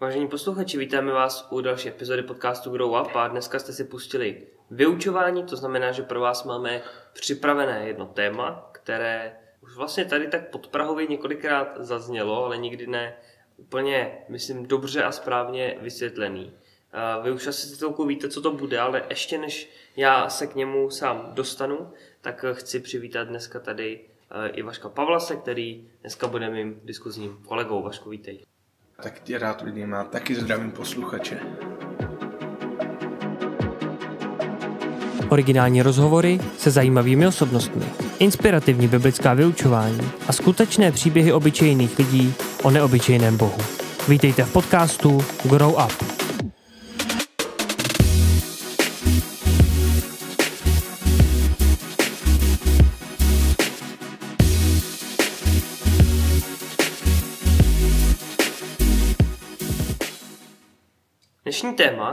Vážení posluchači, vítáme vás u další epizody podcastu Grow Up a dneska jste si pustili vyučování, to znamená, že pro vás máme připravené jedno téma, které už vlastně tady tak podprahově několikrát zaznělo, ale nikdy ne úplně, myslím, dobře a správně vysvětlený. Vy už asi chvilku víte, co to bude, ale ještě než já se k němu sám dostanu, tak chci přivítat dneska tady eh, i Vaška Pavlase, který dneska bude mým diskuzním kolegou. Vašku, vítej. Tak tě rád vidím a taky zdravím posluchače. Originální rozhovory se zajímavými osobnostmi, inspirativní biblická vyučování a skutečné příběhy obyčejných lidí o neobyčejném Bohu. Vítejte v podcastu Grow Up.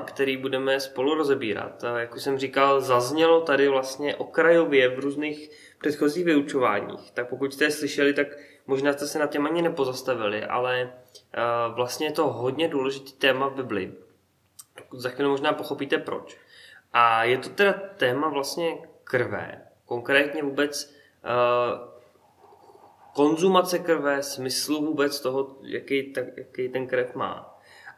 Který budeme spolu rozebírat, jak už jsem říkal, zaznělo tady vlastně okrajově v různých předchozích vyučováních. Tak pokud jste je slyšeli, tak možná jste se na těm ani nepozastavili, ale vlastně je to hodně důležitý téma v Bibli. Za chvíli možná pochopíte proč. A je to teda téma vlastně krve, konkrétně vůbec konzumace krve, smyslu vůbec toho, jaký, jaký ten krev má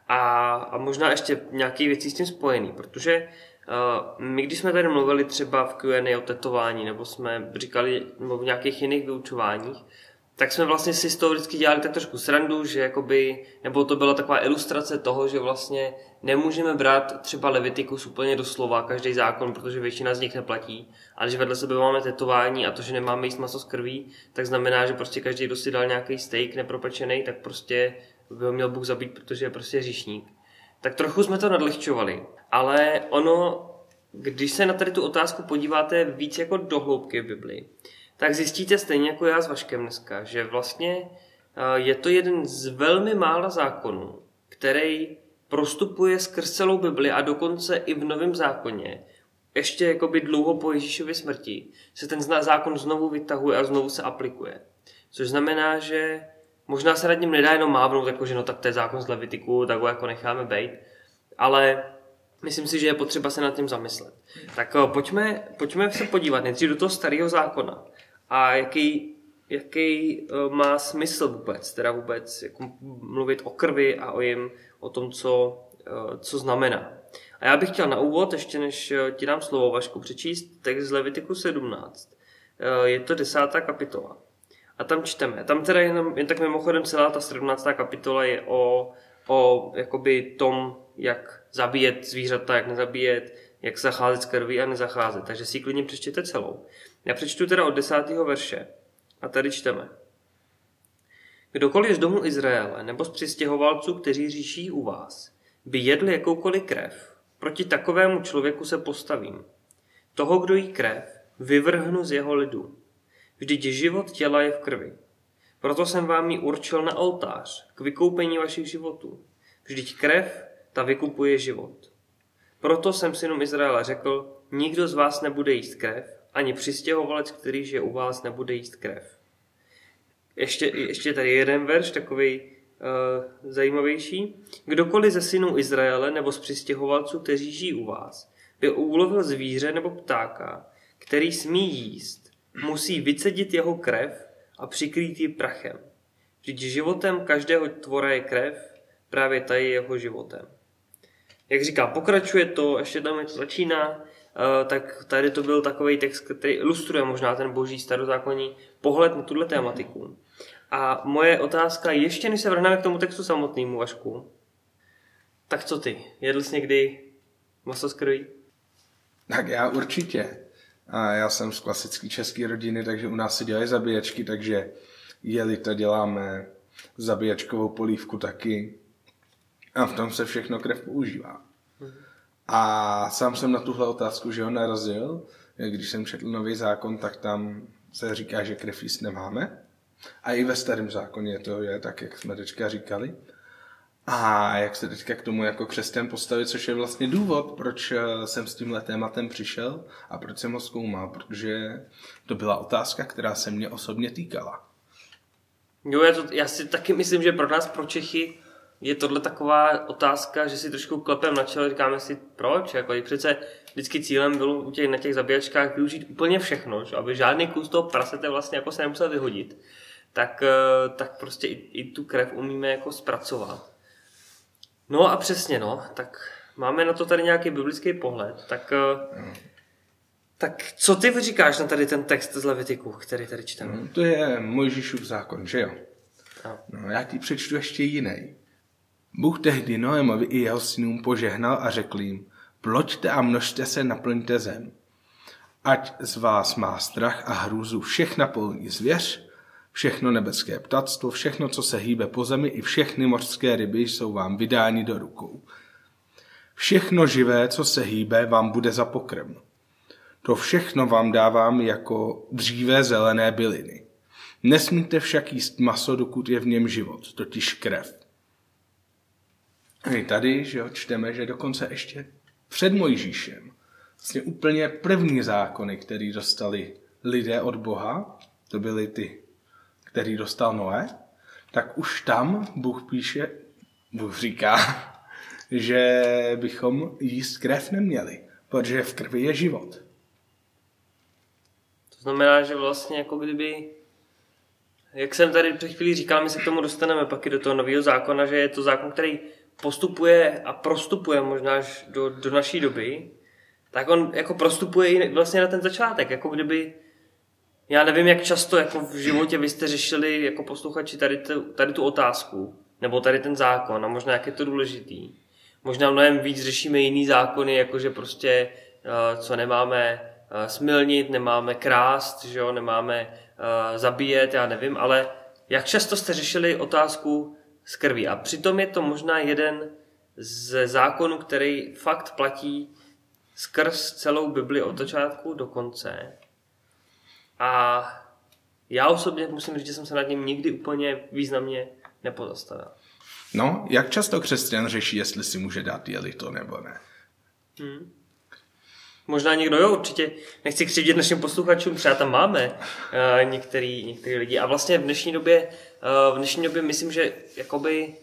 a, a možná ještě nějaké věci s tím spojený, protože uh, my, když jsme tady mluvili třeba v Q&A o tetování, nebo jsme říkali nebo v nějakých jiných vyučováních, tak jsme vlastně si z toho vždycky dělali tak trošku srandu, že jakoby, nebo to byla taková ilustrace toho, že vlastně nemůžeme brát třeba Levitikus úplně doslova, každý zákon, protože většina z nich neplatí, ale že vedle sebe máme tetování a to, že nemáme jíst maso z krví, tak znamená, že prostě každý, kdo si dal nějaký steak nepropečený, tak prostě by ho měl Bůh zabít, protože je prostě říšník. Tak trochu jsme to nadlehčovali, ale ono, když se na tady tu otázku podíváte víc jako do hloubky v Biblii, tak zjistíte stejně jako já s Vaškem dneska, že vlastně eh, je to jeden z velmi mála zákonů, který prostupuje skrz celou Bibli a dokonce i v Novém zákoně, ještě jakoby dlouho po Ježíšově smrti, se ten zákon znovu vytahuje a znovu se aplikuje. Což znamená, že Možná se nad ním nedá jenom mávnout, jako že no tak to je zákon z Levitiku, tak ho jako necháme být. Ale myslím si, že je potřeba se nad tím zamyslet. Tak eh, pojďme, pojďme se podívat nejdřív do toho starého zákona. A jaký, jaký eh, má smysl vůbec, teda vůbec jako mluvit o krvi a o jim, o tom, co, eh, co znamená. A já bych chtěl na úvod, ještě než ti dám slovo, Vašku, přečíst text z Levitiku 17. Je to desátá kapitola. A tam čteme. Tam teda jenom, jen tak mimochodem celá ta 17. kapitola je o, o jakoby tom, jak zabíjet zvířata, jak nezabíjet, jak zacházet s krví a nezacházet. Takže si klidně přečtěte celou. Já přečtu teda od 10. verše. A tady čteme. Kdokoliv z domu Izraele nebo z přistěhovalců, kteří říší u vás, by jedli jakoukoliv krev, proti takovému člověku se postavím. Toho, kdo jí krev, vyvrhnu z jeho lidu Vždyť život těla je v krvi. Proto jsem vám ji určil na oltář k vykoupení vašich životů. Vždyť krev, ta vykupuje život. Proto jsem synům Izraela řekl, nikdo z vás nebude jíst krev, ani přistěhovalec, který žije u vás, nebude jíst krev. Ještě, ještě tady jeden verš, takový uh, zajímavější. Kdokoliv ze synů Izraele nebo z přistěhovalců, kteří žijí u vás, by ulovil zvíře nebo ptáka, který smí jíst, musí vycedit jeho krev a přikrýt ji prachem. Vždyť životem každého tvora je krev, právě ta je jeho životem. Jak říká, pokračuje to, ještě tam to začíná, eh, tak tady to byl takový text, který ilustruje možná ten boží starozákonní pohled na tuhle tématiku. A moje otázka, ještě než se vrhneme k tomu textu samotnému, Vašku, tak co ty? Jedl jsi někdy maso z krví? Tak já určitě. A já jsem z klasické české rodiny, takže u nás se dělají zabíjačky, takže jeli to děláme zabíjačkovou polívku taky. A v tom se všechno krev používá. A sám jsem na tuhle otázku, že ho narazil. Když jsem četl nový zákon, tak tam se říká, že krev jíst nemáme. A i ve starém zákoně to je tak, jak jsme teďka říkali. A jak se teďka k tomu jako křesťan postavit, což je vlastně důvod, proč eh, jsem s tímhle tématem přišel a proč jsem ho zkoumal, protože to byla otázka, která se mě osobně týkala. Jo, já, to, já si taky myslím, že pro nás, pro Čechy, je tohle taková otázka, že si trošku klepem na čelo, říkáme si proč, jako přece vždycky cílem bylo u těch, na těch zabíjačkách využít úplně všechno, že? aby žádný kus toho prasete vlastně jako se nemusel vyhodit, tak, eh, tak prostě i, i tu krev umíme jako zpracovat. No a přesně, no, tak máme na to tady nějaký biblický pohled, tak, mm. tak co ty říkáš na tady ten text z Levitiku, který tady čteme? No, to je Mojžíšův zákon, že jo? No, já ti přečtu ještě jiný. Bůh tehdy Noémovi i jeho synům požehnal a řekl jim, ploďte a množte se, naplňte zem. Ať z vás má strach a hrůzu všechna polní zvěř, všechno nebeské ptactvo, všechno, co se hýbe po zemi, i všechny mořské ryby jsou vám vydáni do rukou. Všechno živé, co se hýbe, vám bude za pokrm. To všechno vám dávám jako dřívé zelené byliny. Nesmíte však jíst maso, dokud je v něm život, totiž krev. I tady že jo, čteme, že dokonce ještě před Mojžíšem, vlastně úplně první zákony, které dostali lidé od Boha, to byly ty, který dostal Noé, tak už tam Bůh píše, Bůh říká, že bychom jíst krev neměli, protože v krvi je život. To znamená, že vlastně jako kdyby, jak jsem tady před chvílí říkal, my se k tomu dostaneme pak i do toho nového zákona, že je to zákon, který postupuje a prostupuje možná až do, do naší doby, tak on jako prostupuje i vlastně na ten začátek, jako kdyby já nevím, jak často jako v životě vy jste řešili jako posluchači tady, tu, tady tu otázku, nebo tady ten zákon a možná jak je to důležitý. Možná mnohem víc řešíme jiný zákony, jakože prostě uh, co nemáme uh, smilnit, nemáme krást, že jo, nemáme uh, zabíjet, já nevím, ale jak často jste řešili otázku z krví. A přitom je to možná jeden z zákonů, který fakt platí skrz celou Bibli od začátku do konce. A já osobně musím říct, že jsem se nad ním nikdy úplně významně nepozastavil. No, jak často křesťan řeší, jestli si může dát jelito nebo ne? Hmm. Možná někdo jo, určitě. Nechci křivdit našim posluchačům, třeba tam máme uh, některý, některý lidi. A vlastně v dnešní době, uh, v dnešní době myslím, že jakoby,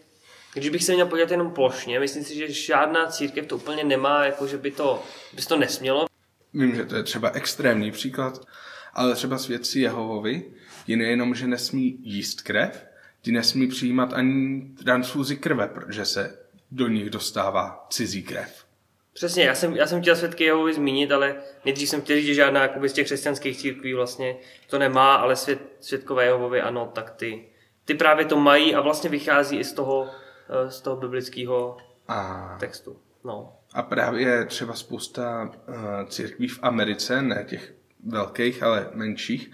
když bych se měl podívat jenom plošně, myslím si, že žádná církev to úplně nemá, jako že by to, by to nesmělo. Vím, že to je třeba extrémní příklad, ale třeba svědci Jehovovi je nejenom, že nesmí jíst krev, ti nesmí přijímat ani transfúzi krve, protože se do nich dostává cizí krev. Přesně, já jsem, já jsem chtěl svědky Jehovovi zmínit, ale nejdřív jsem chtěl říct, že žádná jakoby, z těch křesťanských církví vlastně to nemá, ale svět, svědkové Jehovovi ano, tak ty, ty právě to mají a vlastně vychází i z toho, eh, z toho biblického a... textu. No. A právě třeba spousta uh, církví v Americe, ne těch velkých, ale menších,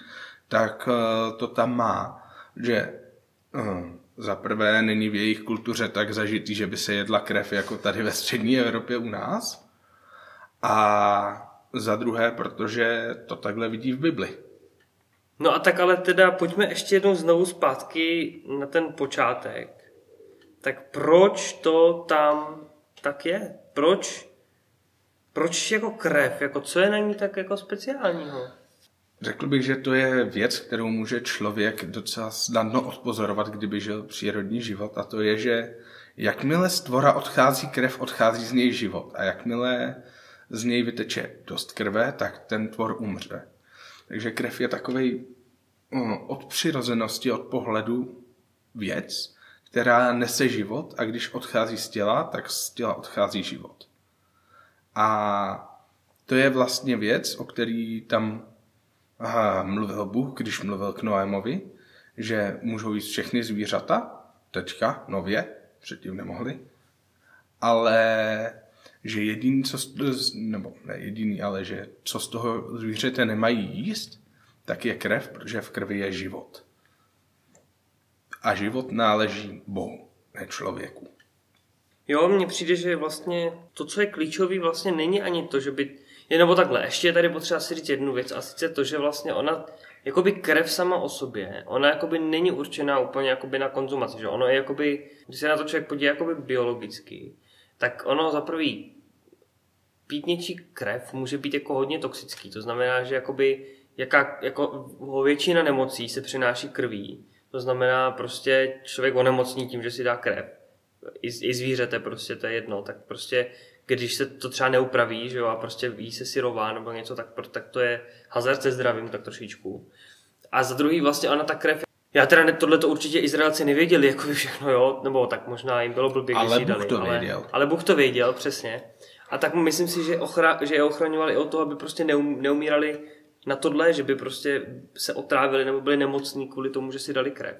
tak uh, to tam má, že uh, za prvé není v jejich kultuře tak zažitý, že by se jedla krev jako tady ve střední Evropě u nás. A za druhé, protože to takhle vidí v Bibli. No a tak ale teda pojďme ještě jednou znovu zpátky na ten počátek. Tak proč to tam tak je? Proč? Proč jako krev? Jako co je na ní tak jako speciálního? Řekl bych, že to je věc, kterou může člověk docela snadno odpozorovat, kdyby žil přírodní život a to je, že jakmile z tvora odchází krev, odchází z něj život a jakmile z něj vyteče dost krve, tak ten tvor umře. Takže krev je takový od přirozenosti, od pohledu věc, která nese život a když odchází z těla, tak z těla odchází život. A to je vlastně věc, o který tam Aha, mluvil Bůh, když mluvil k Noémovi, že můžou jíst všechny zvířata, teďka, nově, předtím nemohli, ale že jediný, co, nebo ne jediný, ale že co z toho zvířete nemají jíst, tak je krev, protože v krvi je život. A život náleží Bohu, ne člověku. Jo, mně přijde, že vlastně to, co je klíčový, vlastně není ani to, že by je nebo takhle, ještě je tady potřeba si říct jednu věc a sice to, že vlastně ona, jakoby krev sama o sobě, ona jakoby není určená úplně jakoby na konzumaci, že ono je jakoby, když se na to člověk podívá jakoby biologicky, tak ono za prvý pít něčí krev může být jako hodně toxický, to znamená, že jakoby jaká, jako většina nemocí se přináší krví, to znamená prostě člověk onemocní tím, že si dá krev. I, i zvířete prostě, to je jedno, tak prostě když se to třeba neupraví, že jo, a prostě ví se syrová nebo něco, tak, tak to je hazard se zdravím tak trošičku. A za druhý vlastně ona ta krev já teda tohle to určitě Izraelci nevěděli, jako by všechno, jo, nebo tak možná jim bylo blbě, ale Bůh dali, to ale, věděl. Ale Bůh to věděl, přesně. A tak myslím si, že, ochra, že je ochraňovali o to, aby prostě neum, neumírali na tohle, že by prostě se otrávili nebo byli nemocní kvůli tomu, že si dali krev.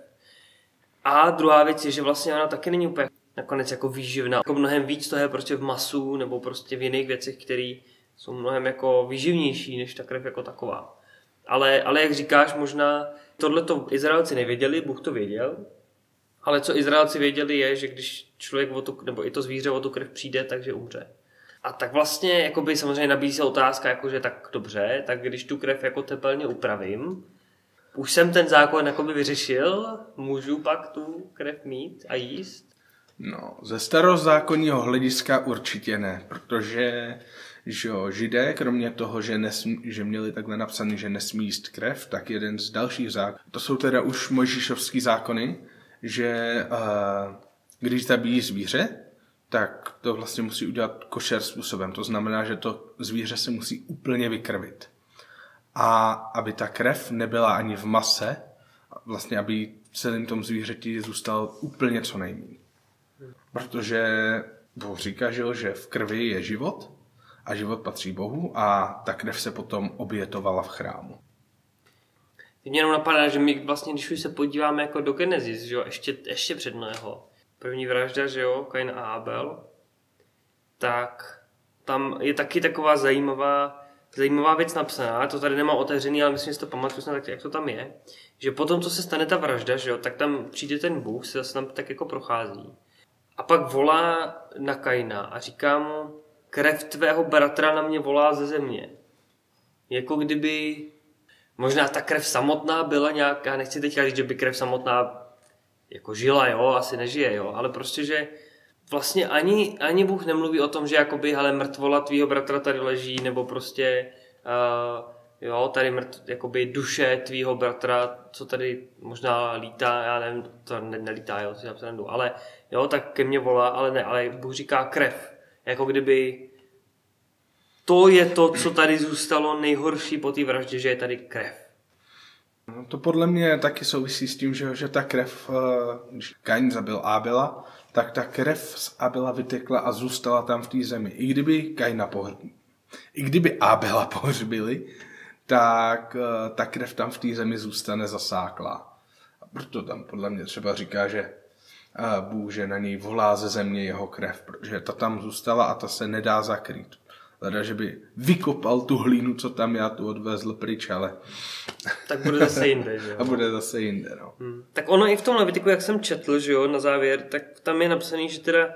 A druhá věc je, že vlastně ona taky není úplně nakonec jako výživná. Jako mnohem víc to je prostě v masu nebo prostě v jiných věcech, které jsou mnohem jako výživnější než ta krev jako taková. Ale, ale jak říkáš, možná tohle to Izraelci nevěděli, Bůh to věděl, ale co Izraelci věděli je, že když člověk o tu, nebo i to zvíře o tu krev přijde, takže umře. A tak vlastně jakoby samozřejmě nabízí se otázka, jakože tak dobře, tak když tu krev jako tepelně upravím, už jsem ten zákon jakoby vyřešil, můžu pak tu krev mít a jíst? No, ze starozákonního hlediska určitě ne, protože že jo, židé, kromě toho, že, nesmí, že měli takhle napsaný, že nesmí jíst krev, tak jeden z dalších zákonů, to jsou teda už mojžišovský zákony, že uh, když zabíjí zvíře, tak to vlastně musí udělat košer způsobem. To znamená, že to zvíře se musí úplně vykrvit. A aby ta krev nebyla ani v mase, vlastně aby celým tom zvířeti zůstal úplně co nejméně. Protože Bůh říká, že v krvi je život a život patří Bohu a ta krev se potom obětovala v chrámu. Mě jenom napadá, že my vlastně, když už se podíváme jako do Genesis, že jo, ještě, ještě před Noého, první vražda, že jo, Kain a Abel, tak tam je taky taková zajímavá, zajímavá věc napsaná, to tady nemá otevřený, ale myslím, že si to pamatuju tak, jak to tam je, že potom, co se stane ta vražda, že jo, tak tam přijde ten Bůh, se zase tam tak jako prochází. A pak volá na Kaina a říká mu, krev tvého bratra na mě volá ze země. Jako kdyby možná ta krev samotná byla nějak, já nechci teď říct, že by krev samotná jako žila, jo, asi nežije, jo, ale prostě, že vlastně ani, ani Bůh nemluví o tom, že jakoby, hele, mrtvola tvýho bratra tady leží, nebo prostě, uh, jo, tady mrt, jakoby duše tvýho bratra, co tady možná lítá, já nevím, to ne, nelítá, jo, si napsanu, ale jo, tak ke mně volá, ale ne, ale Bůh říká krev, jako kdyby to je to, co tady zůstalo nejhorší po té vraždě, že je tady krev. No to podle mě taky souvisí s tím, že, že ta krev, eh, když Kain zabil Abela, tak ta krev z Abela vytekla a zůstala tam v té zemi. I kdyby Kaina pohřbili, i kdyby Abela pohřbili, tak eh, ta krev tam v té zemi zůstane zasáklá. A proto tam podle mě třeba říká, že eh, Bůh, že na něj volá ze země jeho krev, protože ta tam zůstala a ta se nedá zakrýt. Leda, že by vykopal tu hlínu, co tam já tu odvezl pryč, ale... Tak bude zase jinde, že jo? A bude zase jinde, no. Hmm. Tak ono i v tom Levitiku, jak jsem četl, že jo, na závěr, tak tam je napsaný, že teda eh,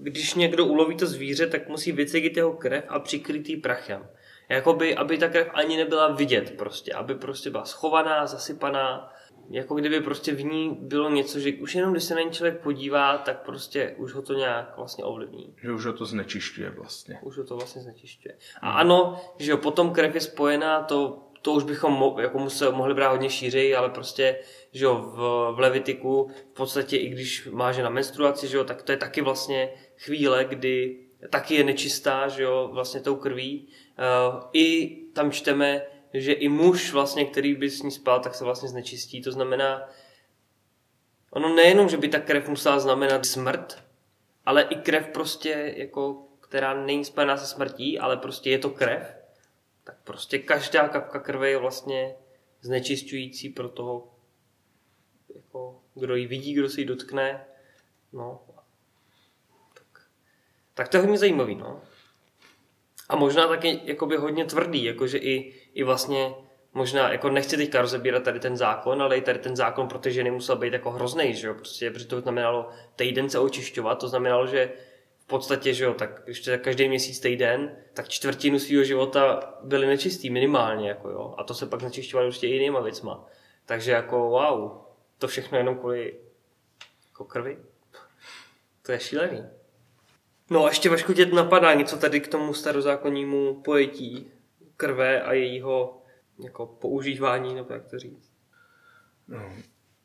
když někdo uloví to zvíře, tak musí vycegit jeho krev a přikryt jí prachem. Jakoby, aby ta krev ani nebyla vidět prostě, aby prostě byla schovaná, zasypaná, jako kdyby prostě v ní bylo něco, že už jenom když se na ní člověk podívá, tak prostě už ho to nějak vlastně ovlivní. Že už ho to znečišťuje vlastně. Už ho to vlastně znečišťuje. A hmm. ano, že jo, potom krev je spojená, to, to už bychom mo, jako musel, mohli brát hodně šířej, ale prostě, že jo, v, v Levitiku v podstatě i když má žena menstruaci, že jo, tak to je taky vlastně chvíle, kdy taky je nečistá, že jo, vlastně tou krví. Uh, I tam čteme, že i muž, vlastně, který by s ní spal, tak se vlastně znečistí. To znamená, ono nejenom, že by ta krev musela znamenat smrt, ale i krev prostě, jako, která není spojená se smrtí, ale prostě je to krev, tak prostě každá kapka krve je vlastně znečišťující pro toho, jako, kdo ji vidí, kdo se ji dotkne. No. Tak, tak to je hodně zajímavý, no. A možná taky jakoby hodně tvrdý, jakože i, i vlastně možná, jako nechci teďka rozebírat tady ten zákon, ale i tady ten zákon pro ty ženy musel být jako hrozný, že jo, prostě, protože to znamenalo týden se očišťovat, to znamenalo, že v podstatě, že jo, tak ještě každý měsíc týden, tak čtvrtinu svého života byly nečistý minimálně, jako jo, a to se pak znečišťovalo ještě jinýma věcma. Takže jako wow, to všechno jenom kvůli jako krvi. To je šílený. No a ještě Vašku tě napadá něco tady k tomu starozákonnímu pojetí krve a jejího jako používání, nebo jak to říct? No,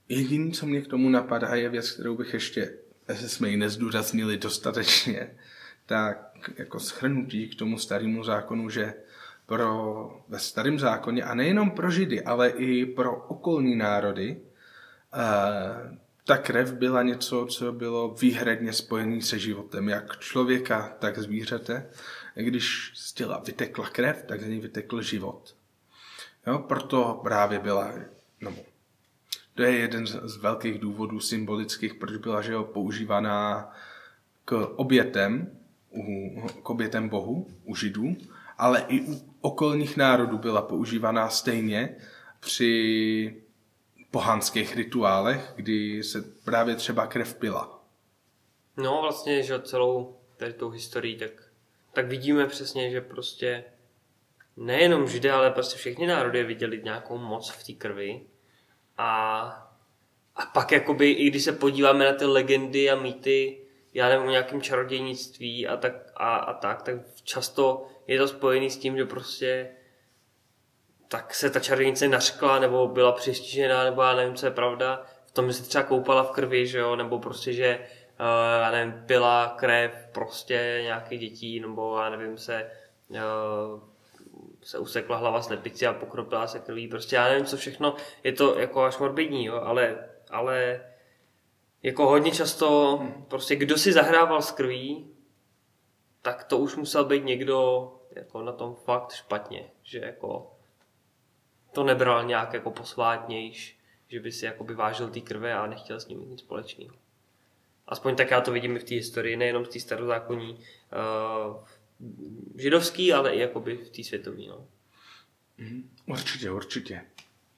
jediné, co mě k tomu napadá, je věc, kterou bych ještě jsme ji nezdůraznili dostatečně, tak jako schrnutí k tomu starému zákonu, že pro, ve starém zákoně, a nejenom pro Židy, ale i pro okolní národy, eh, ta krev byla něco, co bylo výhradně spojené se životem, jak člověka, tak zvířete. Když z těla vytekla krev, tak z ní vytekl život. Jo, proto právě byla, no, to je jeden z velkých důvodů symbolických, proč byla že jo, používaná k obětem, k obětem Bohu, u Židů, ale i u okolních národů byla používaná stejně při pohanských rituálech, kdy se právě třeba krev pila. No vlastně, že celou tady tou historii, tak, tak vidíme přesně, že prostě nejenom Židé, ale prostě všechny národy viděli nějakou moc v té krvi a, a pak jakoby, i když se podíváme na ty legendy a mýty, já nevím, o nějakém čarodějnictví a tak, a, a tak, tak často je to spojený s tím, že prostě tak se ta čarodějnice nařkla, nebo byla přistižená, nebo já nevím, co je pravda. V tom, že se třeba koupala v krvi, že jo, nebo prostě, že uh, já nevím, pila krev prostě nějakých dětí, nebo já nevím, se uh, se usekla hlava slepici a pokropila se krví, prostě já nevím, co všechno, je to jako až morbidní, jo, ale, ale jako hodně často, prostě kdo si zahrával s krví, tak to už musel být někdo jako na tom fakt špatně, že jako to nebral nějak jako posvátnějš, že by si jako vážil té krve a nechtěl s ním nic společného. Aspoň tak já to vidím i v té historii, nejenom v té starozákonní uh, židovský, ale i jakoby v té světové. No. Mm, určitě, určitě.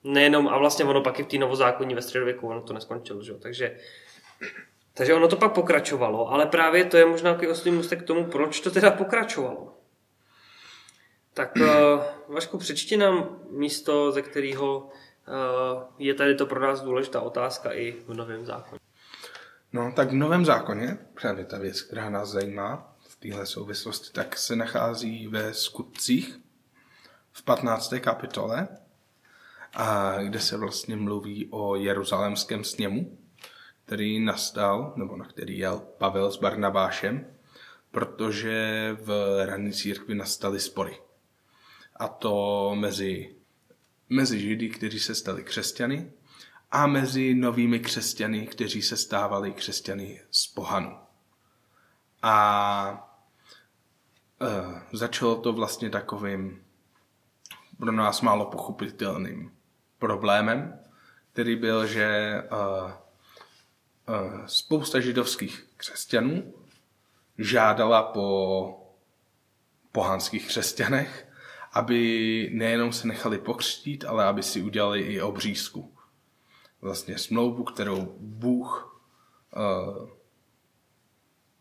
Nejenom, a vlastně ono pak i v té novozákonní ve středověku, ono to neskončilo, že? takže takže ono to pak pokračovalo, ale právě to je možná takový oslý můstek k tomu, proč to teda pokračovalo. Tak uh, Vašku, přečti nám místo, ze kterého uh, je tady to pro nás důležitá otázka i v Novém zákoně. No, tak v Novém zákoně, právě ta věc, která nás zajímá v téhle souvislosti, tak se nachází ve skutcích v 15. kapitole, a kde se vlastně mluví o jeruzalémském sněmu, který nastal, nebo na který jel Pavel s Barnabášem, protože v ranní církvi nastaly spory. A to mezi, mezi Židy, kteří se stali křesťany, a mezi novými křesťany, kteří se stávali křesťany z pohanu. A e, začalo to vlastně takovým pro nás málo pochopitelným problémem, který byl, že e, Eh, spousta židovských křesťanů žádala po pohanských křesťanech, aby nejenom se nechali pokřtít, ale aby si udělali i obřízku. Vlastně smlouvu, kterou Bůh, uh,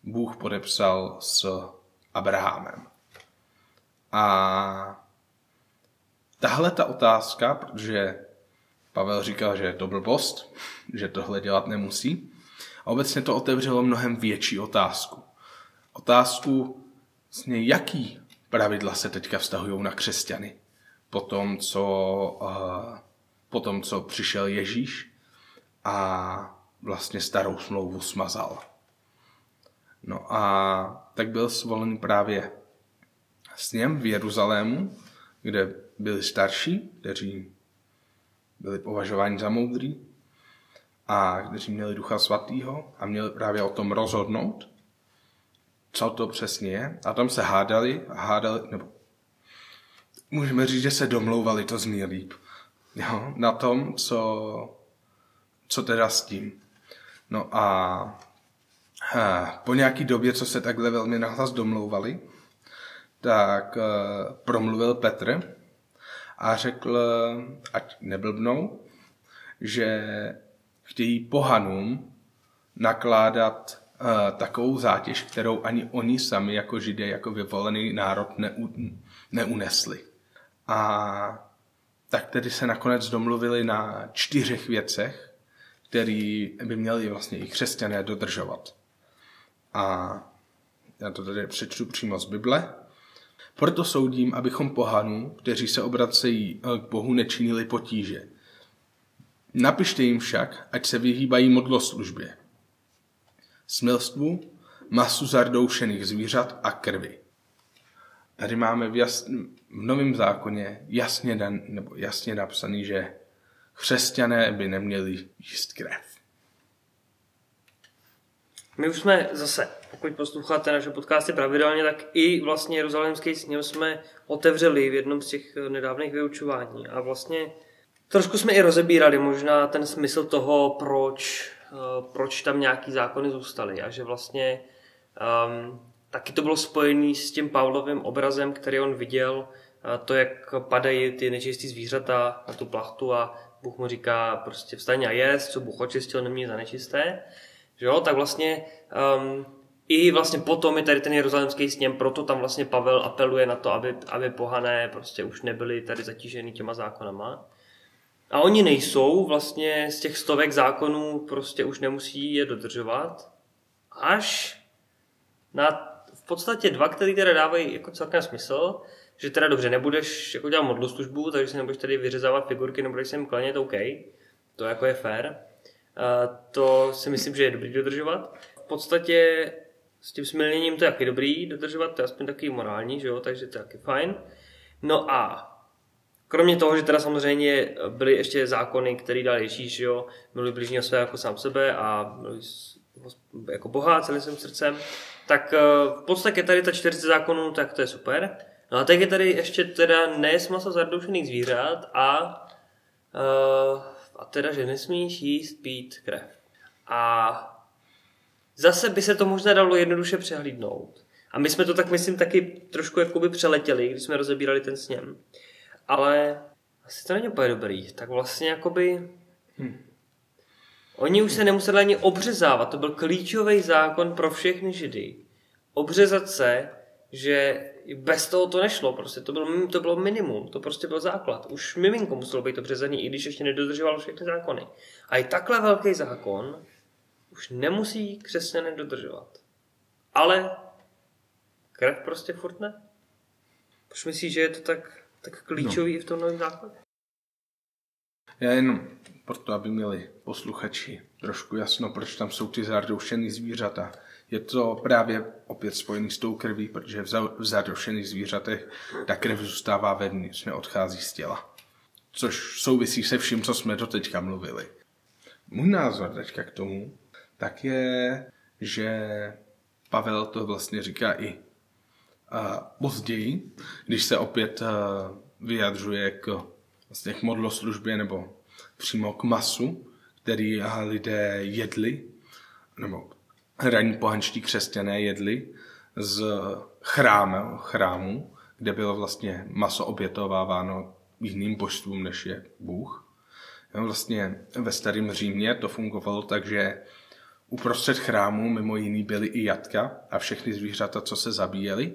Bůh podepsal s Abrahamem. A tahle ta otázka, protože Pavel říkal, že je to blbost, že tohle dělat nemusí, a obecně to otevřelo mnohem větší otázku. Otázku, vlastně jaký pravidla se teďka vztahují na křesťany. Po tom, co, uh, po tom, co přišel Ježíš a vlastně starou smlouvu smazal. No a tak byl zvolen právě sněm v Jeruzalému, kde byli starší, kteří byli považováni za moudrý, a kteří měli Ducha Svatého a měli právě o tom rozhodnout, co to přesně je. A tam se hádali hádali, nebo můžeme říct, že se domlouvali, to zní líp, jo, na tom, co, co teda s tím. No a, a po nějaký době, co se takhle velmi nahlas domlouvali, tak uh, promluvil Petr a řekl, ať neblbnou, že chtějí pohanům nakládat takovou zátěž, kterou ani oni sami jako židé, jako vyvolený národ neu, neunesli. A tak tedy se nakonec domluvili na čtyřech věcech, které by měli vlastně i křesťané dodržovat. A já to tady přečtu přímo z Bible. Proto soudím, abychom pohanů, kteří se obracejí eh, k Bohu, nečinili potíže, Napište jim však, ať se vyhýbají modloslužbě. Smilstvu, masu zardoušených zvířat a krvi. Tady máme v, jas, v Novém zákoně jasně, dan, nebo jasně napsaný, že křesťané by neměli jíst krev. My už jsme zase, pokud posloucháte naše podcasty pravidelně, tak i vlastně Jeruzalémský sněm jsme otevřeli v jednom z těch nedávných vyučování. A vlastně trošku jsme i rozebírali možná ten smysl toho, proč, proč tam nějaký zákony zůstaly. A že vlastně um, taky to bylo spojené s tím Pavlovým obrazem, který on viděl, to, jak padají ty nečistý zvířata na tu plachtu a Bůh mu říká prostě vstaň a jest, co Bůh očistil, neměj za nečisté. Že jo? Tak vlastně um, i vlastně potom je tady ten jeruzalemský sněm, proto tam vlastně Pavel apeluje na to, aby, aby pohané prostě už nebyli tady zatížený těma zákonama. A oni nejsou vlastně z těch stovek zákonů, prostě už nemusí je dodržovat, až na v podstatě dva, které teda dávají jako celkem smysl, že teda dobře, nebudeš jako dělat modloslužbu, takže si nebudeš tady vyřezávat figurky, nebudeš si jim klanět, OK, to jako je fair. Uh, to si myslím, že je dobrý dodržovat. V podstatě s tím smilněním to je taky dobrý dodržovat, to je aspoň taky morální, že jo, takže to je taky fajn. No a kromě toho, že teda samozřejmě byly ještě zákony, které dal Ježíš, jo, miluji bližního své jako sám sebe a jako Boha celým svým srdcem, tak eh, v podstatě tady ta 40 zákonů, tak to je super. No a teď je tady ještě teda nes maso zardoušených zvířat a, uh, a teda, že nesmíš jíst, pít krev. A zase by se to možná dalo jednoduše přehlídnout. A my jsme to tak, myslím, taky trošku jakoby přeletěli, když jsme rozebírali ten sněm. Ale asi to není úplně dobrý. Tak vlastně jakoby... Hm. Oni už se nemuseli ani obřezávat, to byl klíčový zákon pro všechny židy. Obřezat se, že bez toho to nešlo, prostě to bylo, to bylo minimum, to prostě byl základ. Už miminko muselo být obřezaný, i když ještě nedodržovalo všechny zákony. A i takhle velký zákon už nemusí křesťané dodržovat. Ale krev prostě furt ne. Proč myslíš, že je to tak, tak klíčový no. i v tom novém zákoně? Já jenom proto, aby měli posluchači trošku jasno, proč tam jsou ty zardoušený zvířata. Je to právě opět spojený s tou krví, protože v zardoušených zvířatech ta krev zůstává vevnitř, neodchází z těla. Což souvisí se vším, co jsme do teďka mluvili. Můj názor teďka k tomu, tak je, že Pavel to vlastně říká i později, když se opět uh, vyjadřuje k, vlastně k modloslužbě nebo přímo k masu, který lidé jedli, nebo ranní pohanští křesťané jedli z chrámu, chrámu, kde bylo vlastně maso obětováváno jiným božstvům, než je Bůh. Vlastně ve starém Římě to fungovalo tak, že uprostřed chrámu mimo jiný byly i jatka a všechny zvířata, co se zabíjeli,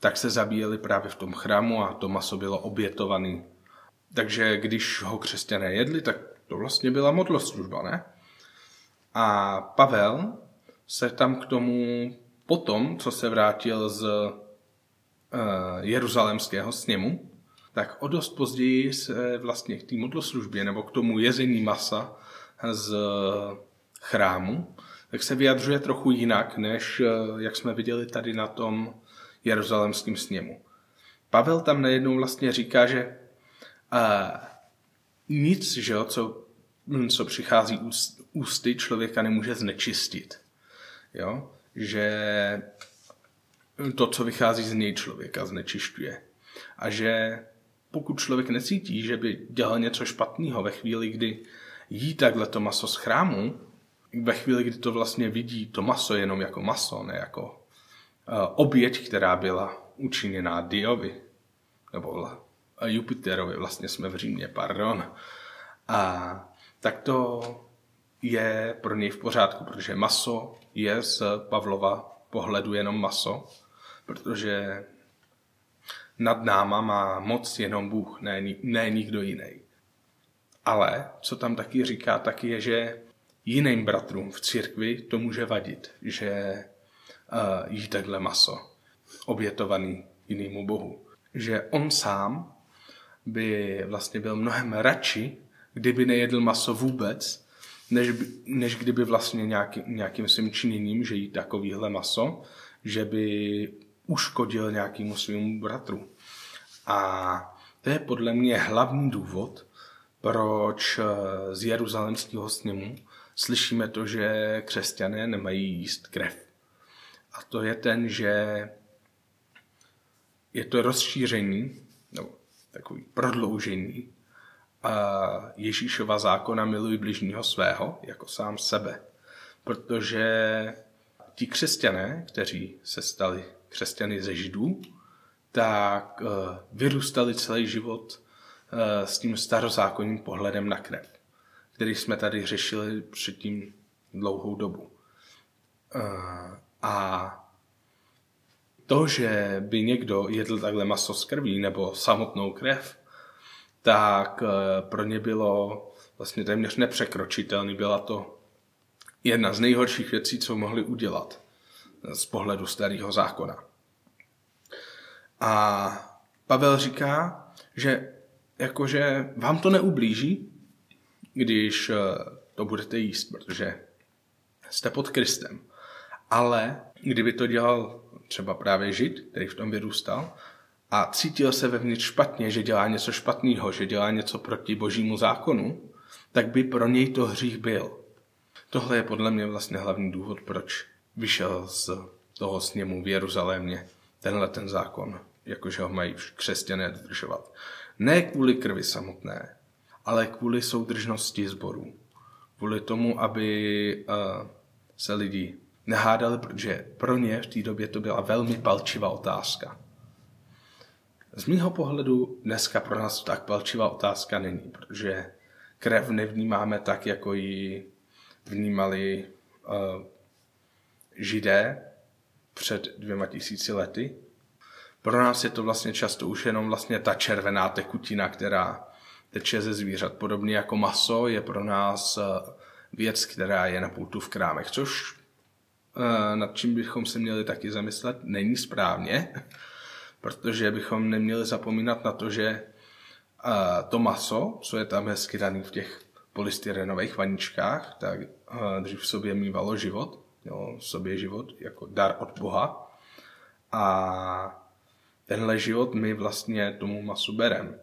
tak se zabíjeli právě v tom chrámu a to maso bylo obětované takže když ho křesťané jedli, tak to vlastně byla modloslužba, ne? A Pavel se tam k tomu potom, co se vrátil z uh, jeruzalémského sněmu, tak o dost později se vlastně k té modloslužbě nebo k tomu jezení masa z chrámu, tak se vyjadřuje trochu jinak, než uh, jak jsme viděli tady na tom jeruzalémském sněmu. Pavel tam najednou vlastně říká, že a nic, že jo, co, co přichází ústy, člověka nemůže znečistit. Jo? Že to, co vychází z něj, člověka znečišťuje. A že pokud člověk necítí, že by dělal něco špatného ve chvíli, kdy jí takhle to maso z chrámu, ve chvíli, kdy to vlastně vidí to maso jenom jako maso, ne jako oběť, která byla učiněná Diovi, nebo Jupiterovi, vlastně jsme v Římě, pardon. A tak to je pro něj v pořádku, protože maso je z Pavlova pohledu jenom maso, protože nad náma má moc jenom Bůh, ne, ne nikdo jiný. Ale co tam taky říká, taky je, že jiným bratrům v církvi to může vadit, že uh, jí takhle maso obětovaný jinému bohu. Že on sám by vlastně byl mnohem radši, kdyby nejedl maso vůbec, než, než kdyby vlastně nějaký, nějakým svým činěním, že jí takovýhle maso, že by uškodil nějakému svým bratru. A to je podle mě hlavní důvod, proč eh, z Jeruzalemského sněmu slyšíme to, že křesťané nemají jíst krev. A to je ten, že je to rozšíření, nebo takový prodloužení a Ježíšova zákona miluj bližního svého jako sám sebe. Protože ti křesťané, kteří se stali křesťany ze židů, tak eh, vyrůstali celý život eh, s tím starozákonním pohledem na krev, který jsme tady řešili předtím dlouhou dobu. Eh, a to, že by někdo jedl takhle maso z krví nebo samotnou krev, tak pro ně bylo vlastně téměř nepřekročitelný. Byla to jedna z nejhorších věcí, co mohli udělat z pohledu starého zákona. A Pavel říká, že jakože vám to neublíží, když eh, to budete jíst, protože jste pod Kristem. Ale kdyby to dělal třeba právě Žid, který v tom vyrůstal, a cítil se vevnitř špatně, že dělá něco špatného, že dělá něco proti božímu zákonu, tak by pro něj to hřích byl. Tohle je podle mě vlastně hlavní důvod, proč vyšel z toho sněmu v Jeruzalémě tenhle ten zákon, jakože ho mají křesťané dodržovat. Ne kvůli krvi samotné, ale kvůli soudržnosti sborů. Kvůli tomu, aby uh, se lidi nehádali, protože pro ně v té době to byla velmi palčivá otázka. Z mýho pohledu dneska pro nás tak palčivá otázka není, protože krev nevnímáme tak, jako ji vnímali uh, židé před dvěma tisíci lety. Pro nás je to vlastně často už jenom vlastně ta červená tekutina, která teče ze zvířat. Podobně jako maso je pro nás uh, věc, která je na pultu v krámech, což nad čím bychom se měli taky zamyslet, není správně, protože bychom neměli zapomínat na to, že to maso, co je tam hezky daný v těch polystyrenových vaničkách, tak dřív v sobě mývalo život, jo, v sobě život jako dar od Boha. A tenhle život my vlastně tomu masu berem.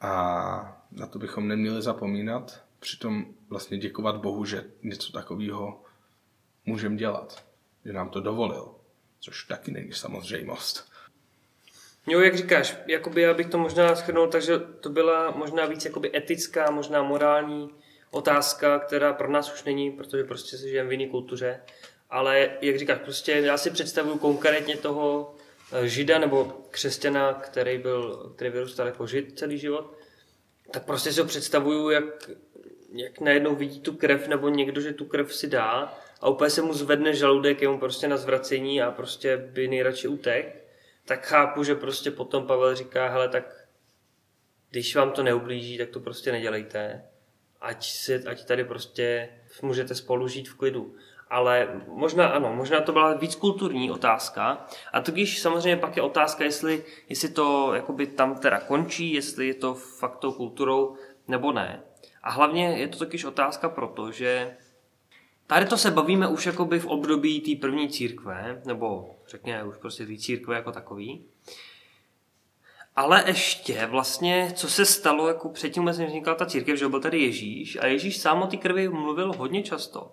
A na to bychom neměli zapomínat, přitom vlastně děkovat Bohu, že něco takového můžeme dělat, že nám to dovolil, což taky není samozřejmost. Jo, jak říkáš, jakoby já bych to možná schrnul, takže to byla možná víc jakoby etická, možná morální otázka, která pro nás už není, protože prostě se žijeme v jiné kultuře. Ale jak říkáš, prostě já si představuju konkrétně toho eh, žida nebo křesťana, který, byl, který vyrůstal jako žid celý život, tak prostě si ho představuju, jak, jak najednou vidí tu krev, nebo někdo, že tu krev si dá a úplně se mu zvedne žaludek, je mu prostě na zvracení a prostě by nejradši utek tak chápu, že prostě potom Pavel říká, hele, tak když vám to neublíží, tak to prostě nedělejte. Ať, si, ať tady prostě můžete spolu žít v klidu. Ale možná ano, možná to byla víc kulturní otázka. A to když samozřejmě pak je otázka, jestli, jestli to jakoby tam teda končí, jestli je to fakt tou kulturou nebo ne. A hlavně je to totiž otázka proto, že Tady to se bavíme už jakoby v období té první církve, nebo řekněme už prostě té církve jako takový. Ale ještě vlastně, co se stalo, jako předtím vůbec vznikla ta církev, že byl tady Ježíš a Ježíš sám o té krvi mluvil hodně často.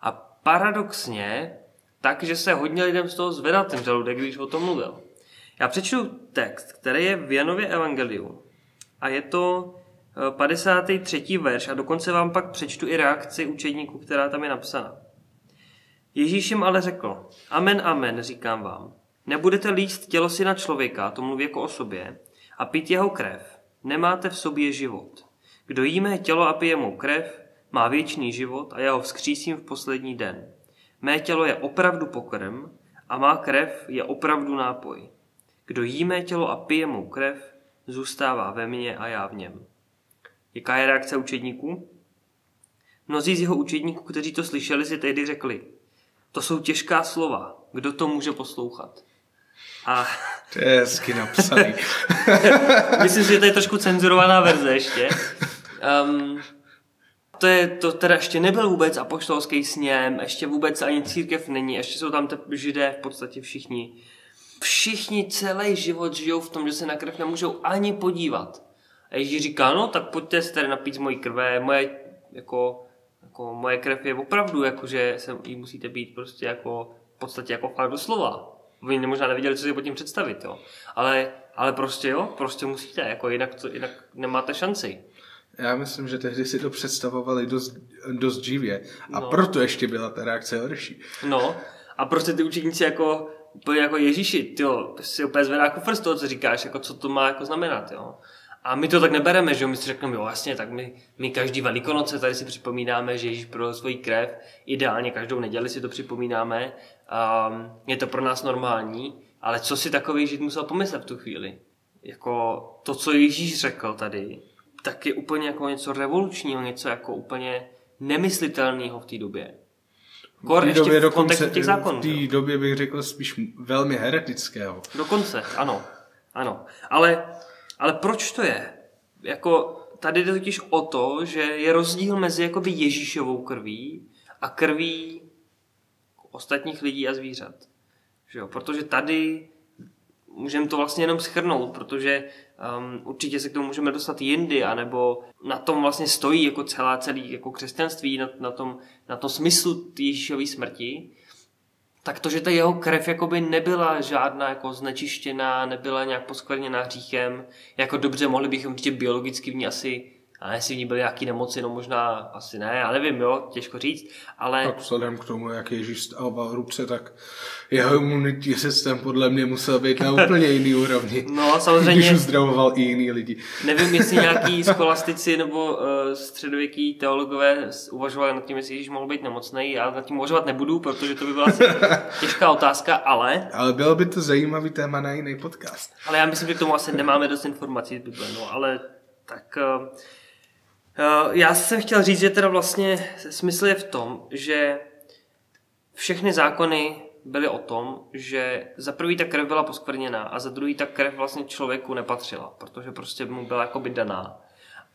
A paradoxně, takže se hodně lidem z toho zvedal ten žaludek, když o tom mluvil. Já přečtu text, který je v Janově Evangeliu. A je to 53. verš a dokonce vám pak přečtu i reakci učedníků, která tam je napsána. Ježíš jim ale řekl, amen, amen, říkám vám. Nebudete líst tělo syna člověka, to mluví jako o sobě, a pít jeho krev. Nemáte v sobě život. Kdo jí mé tělo a pije mou krev, má věčný život a já ho vzkřísím v poslední den. Mé tělo je opravdu pokrm a má krev je opravdu nápoj. Kdo jí mé tělo a pije mou krev, zůstává ve mně a já v něm. Jaká je reakce učedníků? Mnozí z jeho učedníků, kteří to slyšeli, si tehdy řekli, to jsou těžká slova, kdo to může poslouchat? A... To je hezky napsaný. Myslím si, že to je trošku cenzurovaná verze ještě. Um, to, je, to teda ještě nebyl vůbec apoštolský sněm, ještě vůbec ani církev není, ještě jsou tam te židé v podstatě všichni. Všichni celý život žijou v tom, že se na krev nemůžou ani podívat. A Ježíš říká, no tak pojďte se tady napít z mojí krve, moje, jako, jako, moje krev je opravdu, jako, že se jí musíte být prostě jako, v podstatě jako fakt doslova. Oni možná nevěděli, co si pod tím představit, jo. Ale, ale prostě jo, prostě musíte, jako jinak, to, jinak nemáte šanci. Já myslím, že tehdy si to představovali dost, dost živě a No. proto ještě byla ta reakce horší. No, a prostě ty učeníci jako, jako Ježíši, jo, si úplně zvedá kufr z toho, co říkáš, jako co to má jako znamenat, jo. A my to tak nebereme, že my si řekneme, jo, jasně, tak my, my každý velikonoce tady si připomínáme, že Ježíš pro svoji krev, ideálně každou neděli si to připomínáme, um, je to pro nás normální, ale co si takový žid musel pomyslet v tu chvíli? Jako to, co Ježíš řekl tady, tak je úplně jako něco revolučního, něco jako úplně nemyslitelného v té době. Kor V té době v kontextu těch zákonů. v jo. té době bych řekl spíš velmi heretického. Dokonce, ano. Ano. Ale, ale proč to je? Jako, tady jde totiž o to, že je rozdíl mezi jakoby Ježíšovou krví a krví ostatních lidí a zvířat. Že jo? Protože tady můžeme to vlastně jenom schrnout, protože um, určitě se k tomu můžeme dostat jindy, anebo na tom vlastně stojí jako celá celý jako křesťanství, na, na, tom, na tom smyslu Ježíšové smrti, tak to, že ta jeho krev jakoby nebyla žádná jako znečištěná, nebyla nějak poskvrněná hříchem, jako dobře mohli bychom určitě biologicky v ní asi, a jestli v ní byly nějaké nemoci, no možná asi ne, já nevím, jo, těžko říct, ale Tak vzhledem k tomu, jak Ježíš stával ruce, tak jeho imunitní systém podle mě musel být na úplně jiný úrovni. no samozřejmě... Když uzdravoval i jiný lidi. Nevím, jestli nějaký scholastici nebo uh, středověký teologové uvažovali nad tím, jestli Ježíš mohl být nemocný. Já nad tím uvažovat nebudu, protože to by byla asi těžká otázka, ale, Ale bylo by to zajímavý téma na jiný podcast. ale já myslím, že k tomu asi nemáme dost informací Bible. No, ale tak uh, já jsem chtěl říct, že teda vlastně smysl je v tom, že všechny zákony byly o tom, že za prvý ta krev byla poskvrněná a za druhý ta krev vlastně člověku nepatřila, protože prostě mu byla jakoby daná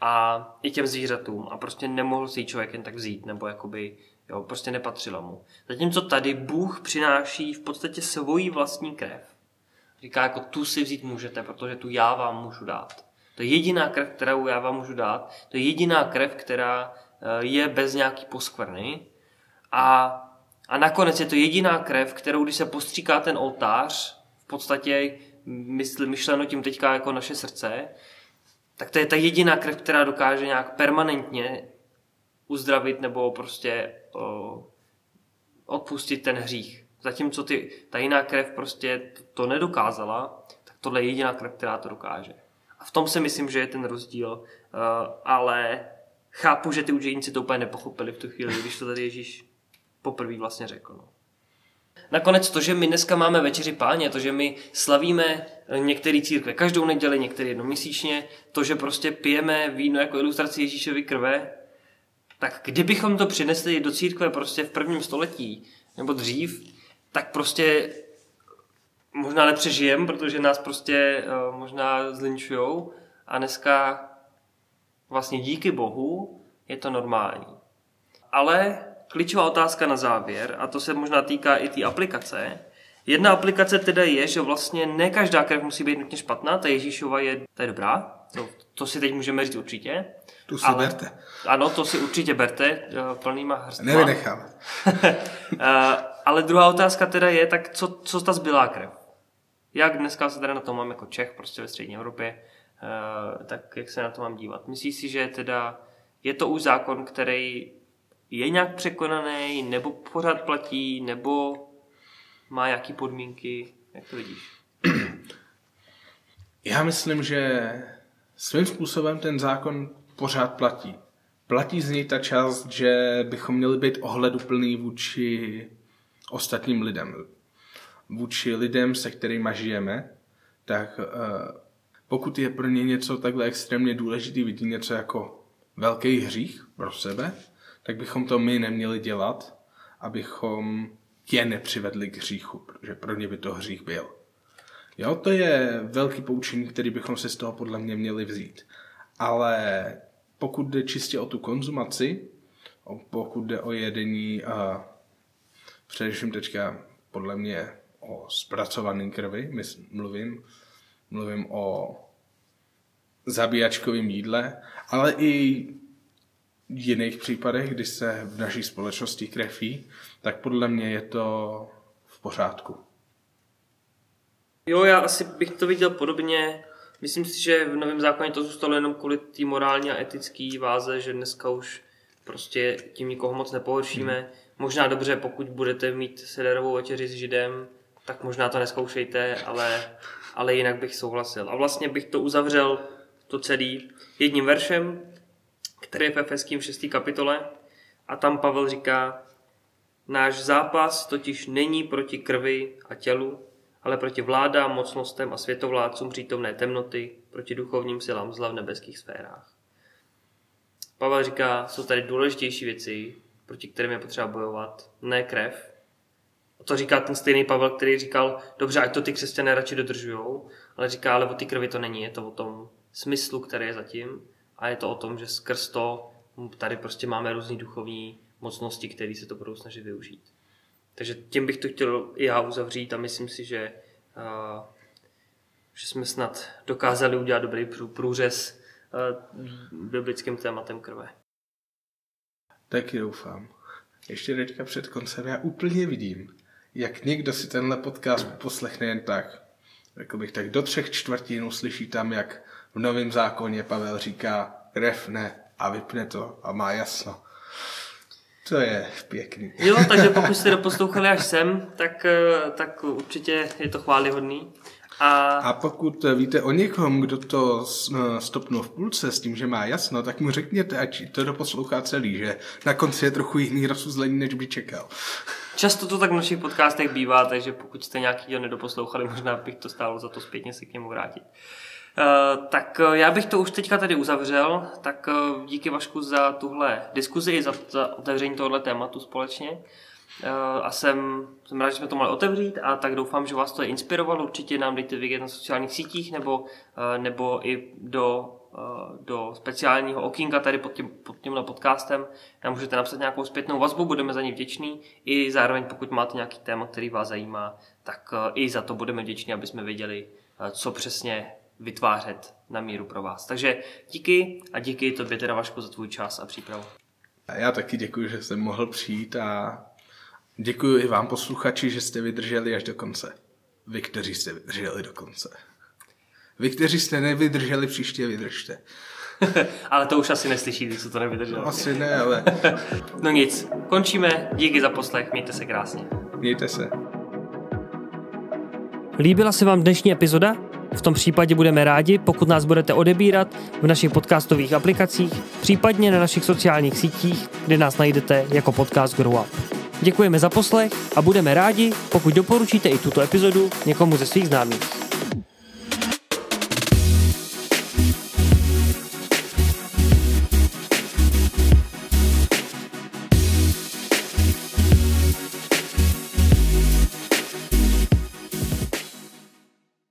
a i těm zvířatům a prostě nemohl si ji člověk jen tak vzít, nebo jakoby, jo, prostě nepatřila mu. Zatímco tady Bůh přináší v podstatě svoji vlastní krev. Říká, jako tu si vzít můžete, protože tu já vám můžu dát. To je jediná krev, kterou já vám můžu dát. To je jediná krev, která eh, je bez nějaký poskvrny. A, a nakonec je to jediná krev, kterou, když se postříká ten oltář, v podstatě mysl, myšleno tím teďka jako naše srdce, tak to je ta jediná krev, která dokáže nějak permanentně uzdravit nebo prostě o, odpustit ten hřích. Zatímco ty, ta jiná krev prostě to nedokázala, tak tohle je jediná krev, která to dokáže. V tom si myslím, že je ten rozdíl, uh, ale chápu, že ty učeníci to úplně nepochopili v tu chvíli, když to tady Ježíš poprvé vlastně řekl. No. Nakonec to, že my dneska máme večeři páně, to, že my slavíme některé církve každou neděli, některé jednoměsíčně, to, že prostě pijeme víno jako ilustraci Ježíšovy krve, tak kdybychom to přinesli do církve prostě v prvním století nebo dřív, tak prostě možná nepřežijem, protože nás prostě uh, možná zlinčujou a dneska vlastně díky Bohu je to normální. Ale klíčová otázka na závěr, a to se možná týká i té aplikace. Jedna aplikace teda je, že vlastně ne každá krev musí být nutně špatná, ta Ježíšova je, ta je dobrá, to, to si teď můžeme říct určitě. Tu si Ale- berte. Ano, to si určitě berte eh, plnýma hrstma. Nevynechám. Eh, Ale druhá otázka teda je, tak co, co ta zbylá krev? Jak dneska se teda na to mám jako Čech, prostě ve střední Evropě, eh, tak jak se na to mám dívat? Myslíš si, že teda je to už zákon, který je nějak překonaný, nebo pořád platí, nebo má jaký podmínky? Jak to vidíš? Já myslím, že svým způsobem ten zákon pořád platí. Platí z něj ta část, že bychom měli být ohleduplný vůči ostatním lidem. Vůči lidem, se kterými žijeme, tak eh, pokud je pro ně něco takhle extrémně důležitý, vidí něco jako velký hřích pro sebe, tak bychom to my neměli dělat, abychom je nepřivedli k hříchu, protože pro ně by to hřích byl. Jo, to je velký poučení, který bychom si z toho podle mě měli vzít. Ale pokud jde čistě o tu konzumaci, pokud jde o jedení, a především teďka podle mě o zpracované krvi, mluvím, mluvím o zabíjačkovém jídle, ale i jiných případech, kdy se v naší společnosti krefí, tak podle mě je to v pořádku. Jo, já asi bych to viděl podobně. Myslím si, že v novém zákoně to zůstalo jenom kvůli té morální a etické váze, že dneska už prostě tím nikoho moc nepohoršíme. Hmm. Možná dobře, pokud budete mít sederovou večeři s židem, tak možná to neskoušejte, ale, ale jinak bych souhlasil. A vlastně bych to uzavřel to celý jedním veršem, který je v Efeským 6. kapitole. A tam Pavel říká, náš zápas totiž není proti krvi a tělu, ale proti vládám, mocnostem a světovládcům přítomné temnoty, proti duchovním silám zla v nebeských sférách. Pavel říká, jsou tady důležitější věci, proti kterým je potřeba bojovat, ne krev. To říká ten stejný Pavel, který říkal, dobře, ať to ty křesťané radši dodržujou, ale říká, ale o ty krvi to není, je to o tom smyslu, který je zatím a je to o tom, že skrz to tady prostě máme různé duchovní mocnosti, které se to budou snažit využít. Takže tím bych to chtěl i já uzavřít a myslím si, že, uh, že jsme snad dokázali udělat dobrý průřez uh, biblickým tématem krve. Taky doufám. Ještě teďka před koncem já úplně vidím, jak někdo si tenhle podcast poslechne jen tak. Řekl bych tak do třech čtvrtin slyší tam, jak v novém zákoně Pavel říká krev ne a vypne to a má jasno. To je pěkný. Jo, takže pokud jste doposlouchali až sem, tak, eh, tak určitě je to chválihodný. A... a pokud víte o někom, kdo to eh, stopnul v půlce s tím, že má jasno, tak mu řekněte, ať to doposlouchá celý, že na konci je trochu jiný rozuzlení, než by čekal. Často to tak v našich podcastech bývá, takže pokud jste nějaký díl nedoposlouchali, možná bych to stálo za to zpětně se k němu vrátit. Uh, tak uh, já bych to už teďka tady uzavřel, tak uh, díky Vašku za tuhle diskuzi i za, za otevření tohle tématu společně. A jsem, jsem rád, že jsme to mohli otevřít a tak doufám, že vás to je inspirovalo. Určitě nám dejte vědět na sociálních sítích nebo, nebo i do, do speciálního okýnka tady pod, tím, pod tímhle podcastem. Nám můžete napsat nějakou zpětnou vazbu, budeme za ní vděční. I zároveň, pokud máte nějaký téma, který vás zajímá, tak i za to budeme vděční, aby jsme věděli, co přesně vytvářet na míru pro vás. Takže díky a díky tobě teda Vašku za tvůj čas a přípravu. Já taky děkuji, že jsem mohl přijít a děkuji i vám posluchači, že jste vydrželi až do konce. Vy, kteří jste vydrželi do konce. Vy, kteří jste nevydrželi, příště vydržte. ale to už asi neslyší, co to nevydrželo. No, asi ne, ale... no nic, končíme. Díky za poslech, mějte se krásně. Mějte se. Líbila se vám dnešní epizoda? V tom případě budeme rádi, pokud nás budete odebírat v našich podcastových aplikacích, případně na našich sociálních sítích, kde nás najdete jako podcast Grow Up. Děkujeme za poslech a budeme rádi, pokud doporučíte i tuto epizodu někomu ze svých známých.